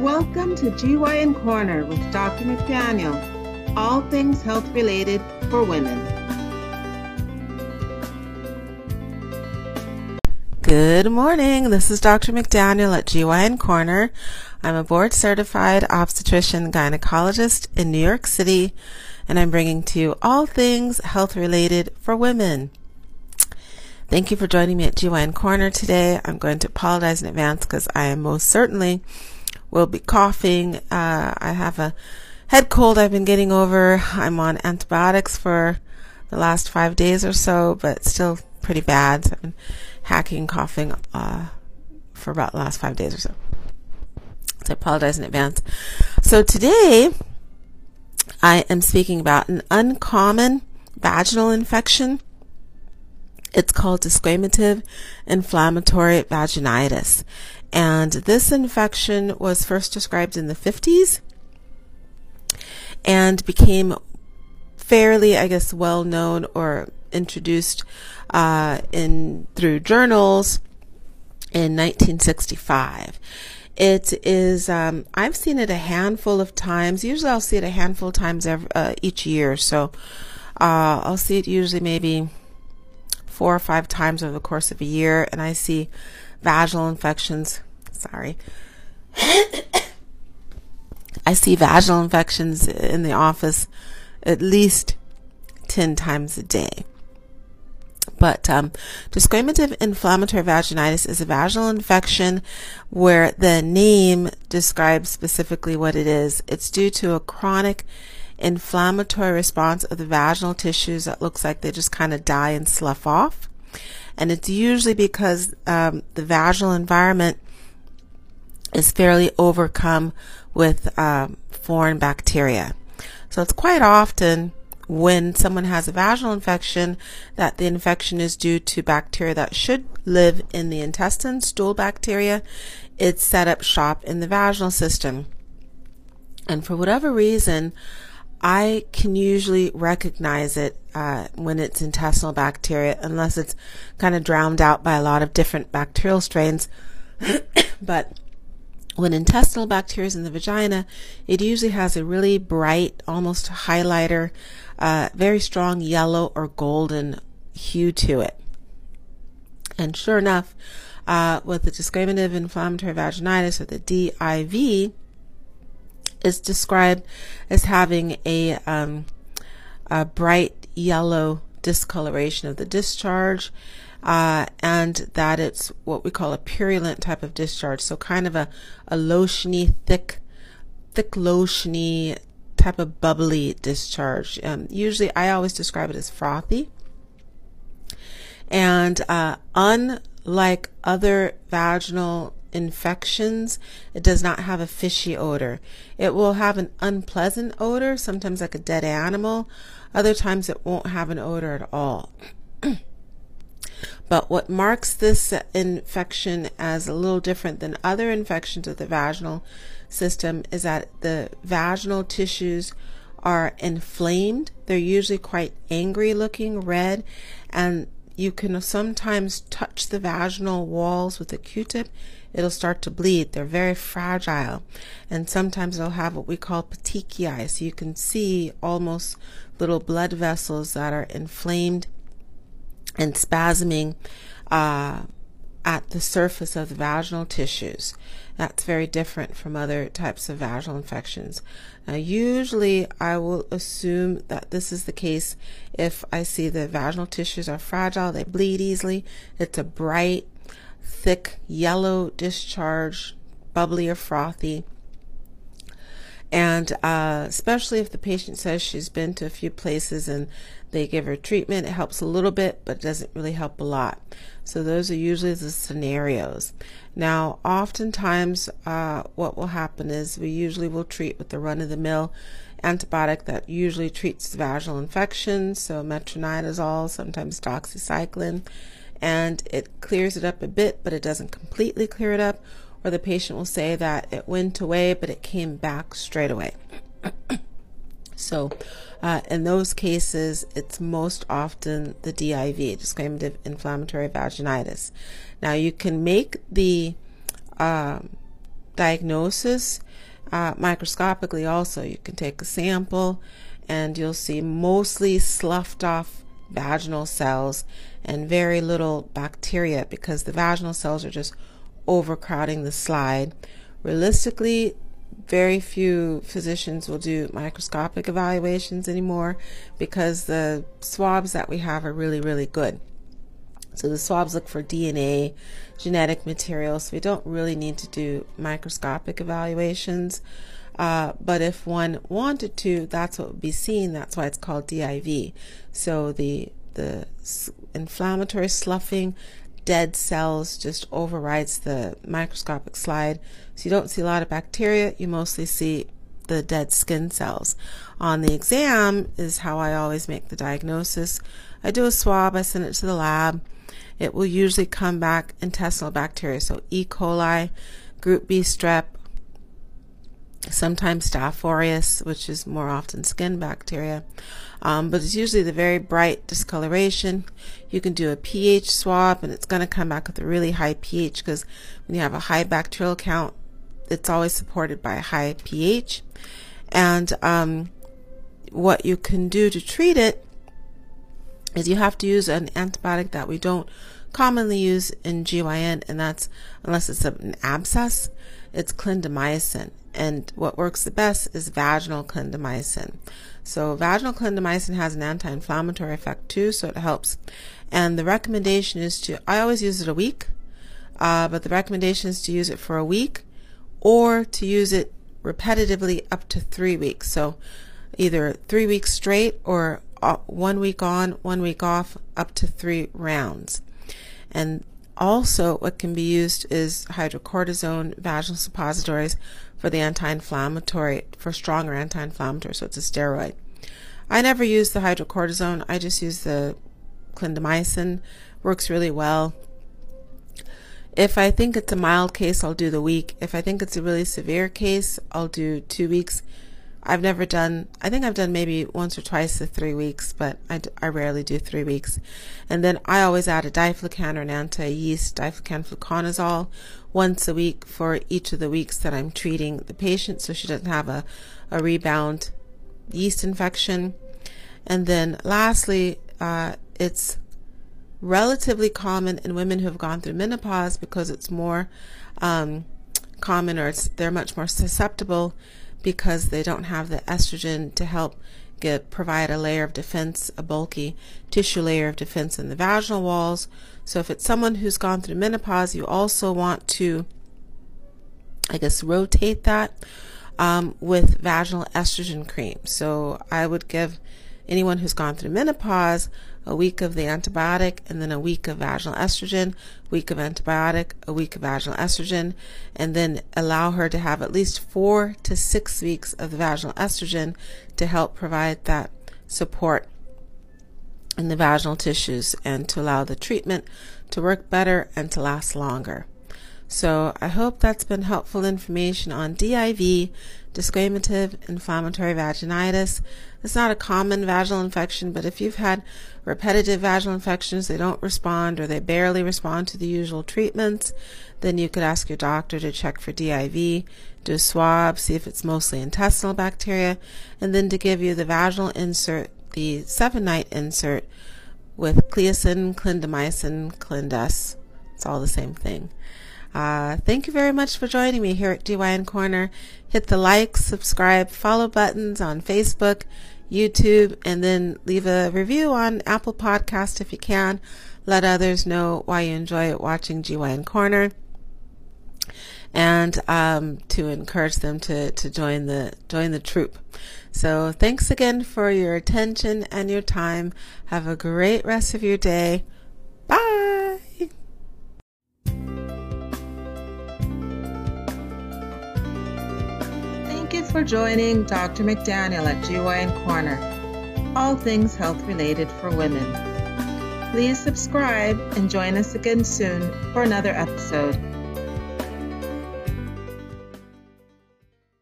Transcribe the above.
Welcome to GYN Corner with Dr. McDaniel, all things health related for women. Good morning. This is Dr. McDaniel at GYN Corner. I'm a board certified obstetrician gynecologist in New York City, and I'm bringing to you all things health related for women. Thank you for joining me at GYN Corner today. I'm going to apologize in advance because I am most certainly will be coughing. Uh, I have a head cold I've been getting over. I'm on antibiotics for the last five days or so, but still pretty bad. So I've been hacking, coughing uh, for about the last five days or so. So I apologize in advance. So today I am speaking about an uncommon vaginal infection. It's called desquamative inflammatory vaginitis. And this infection was first described in the 50s and became fairly, I guess, well known or introduced uh, in through journals in 1965. It is. Um, I've seen it a handful of times. Usually, I'll see it a handful of times every, uh, each year. So, uh, I'll see it usually maybe four or five times over the course of a year, and I see vaginal infections. Sorry. I see vaginal infections in the office at least 10 times a day. But um, inflammatory vaginitis is a vaginal infection where the name describes specifically what it is. It's due to a chronic inflammatory response of the vaginal tissues that looks like they just kind of die and slough off. And it's usually because um, the vaginal environment is fairly overcome with um, foreign bacteria. So it's quite often when someone has a vaginal infection that the infection is due to bacteria that should live in the intestine, stool bacteria. It's set up shop in the vaginal system. And for whatever reason, I can usually recognize it uh, when it's intestinal bacteria, unless it's kind of drowned out by a lot of different bacterial strains. but when intestinal bacteria is in the vagina, it usually has a really bright, almost highlighter, uh, very strong yellow or golden hue to it. And sure enough, uh, with the desquamative inflammatory vaginitis or the DIV, is described as having a, um, a bright yellow discoloration of the discharge uh, and that it's what we call a purulent type of discharge. So kind of a, a lotiony, thick, thick lotiony type of bubbly discharge. Um, usually, I always describe it as frothy. And uh, unlike other vaginal infections, it does not have a fishy odor. It will have an unpleasant odor, sometimes like a dead animal. Other times, it won't have an odor at all. But what marks this infection as a little different than other infections of the vaginal system is that the vaginal tissues are inflamed. They're usually quite angry looking, red, and you can sometimes touch the vaginal walls with a Q-tip. It'll start to bleed. They're very fragile. And sometimes they'll have what we call petechiae. So you can see almost little blood vessels that are inflamed and spasming uh, at the surface of the vaginal tissues. That's very different from other types of vaginal infections. Now, usually I will assume that this is the case if I see the vaginal tissues are fragile, they bleed easily, it's a bright, thick yellow discharge, bubbly or frothy. And uh, especially if the patient says she's been to a few places and they give her treatment, it helps a little bit, but doesn't really help a lot. So those are usually the scenarios. Now, oftentimes, uh, what will happen is we usually will treat with the run-of-the-mill antibiotic that usually treats vaginal infections, so metronidazole, sometimes doxycycline, and it clears it up a bit, but it doesn't completely clear it up. The patient will say that it went away, but it came back straight away. So, uh, in those cases, it's most often the DIV, desquamative inflammatory vaginitis. Now, you can make the um, diagnosis uh, microscopically also. You can take a sample and you'll see mostly sloughed off vaginal cells and very little bacteria because the vaginal cells are just overcrowding the slide. Realistically, very few physicians will do microscopic evaluations anymore because the swabs that we have are really, really good. So the swabs look for DNA, genetic material, so we don't really need to do microscopic evaluations. Uh, but if one wanted to, that's what would be seen. That's why it's called DIV. So the the inflammatory sloughing dead cells just overrides the microscopic slide. So you don't see a lot of bacteria. You mostly see the dead skin cells. On the exam is how I always make the diagnosis. I do a swab. I send it to the lab. It will usually come back intestinal bacteria. So E. coli, group B strep, sometimes Staph aureus, which is more often skin bacteria. Um, but it's usually the very bright discoloration. You can do a pH swab and it's going to come back with a really high pH because when you have a high bacterial count, it's always supported by a high pH. And um, what you can do to treat it is you have to use an antibiotic that we don't commonly use in GYN, and that's unless it's an abscess, it's clindamycin. And what works the best is vaginal clindamycin. So vaginal clindamycin has an anti-inflammatory effect too, so it helps. And the recommendation is to, I always use it a week, uh, but the recommendation is to use it for a week or to use it repetitively up to three weeks. So either three weeks straight or one week on, one week off, up to three rounds. And also, what can be used is hydrocortisone vaginal suppositories for the anti-inflammatory, for stronger anti-inflammatory. So it's a steroid. I never use the hydrocortisone. I just use the clindamycin. Works really well. If I think it's a mild case, I'll do the week. If I think it's a really severe case, I'll do two weeks. I've never done, I think I've done maybe once or twice the three weeks, but I, I rarely do three weeks. And then I always add a diflucan or an anti-yeast, diflucan fluconazole, once a week for each of the weeks that I'm treating the patient so she doesn't have a, a rebound yeast infection. And then lastly, uh, it's relatively common in women who have gone through menopause because it's more um, common or they're much more susceptible because they don't have the estrogen to help get provide a layer of defense, a bulky tissue layer of defense in the vaginal walls. So if it's someone who's gone through menopause, you also want to, I guess, rotate that um, with vaginal estrogen cream. So I would give anyone who's gone through menopause a week of the antibiotic and then a week of vaginal estrogen, week of antibiotic, a week of vaginal estrogen, and then allow her to have at least four to six weeks of the vaginal estrogen to help provide that support in the vaginal tissues and to allow the treatment to work better and to last longer. So I hope that's been helpful information on DIV, desquamative inflammatory vaginitis. It's not a common vaginal infection, but if you've had repetitive vaginal infections, they don't respond or they barely respond to the usual treatments, then you could ask your doctor to check for DIV, do a swab, see if it's mostly intestinal bacteria, and then to give you the vaginal insert, the seven night insert with Cleocin, clindamycin, Clindesse. It's all the same thing. Uh, thank you very much for joining me here at GYN Corner. Hit the like, subscribe, follow buttons on Facebook, YouTube, and then leave a review on Apple Podcast if you can. Let others know why you enjoy watching GYN Corner and um, to encourage them to, to join the join the troop. So thanks again for your attention and your time. Have a great rest of your day. Bye. Thank you for joining Dr. McDaniel at GYN Corner, all things health related for women. Please subscribe and join us again soon for another episode.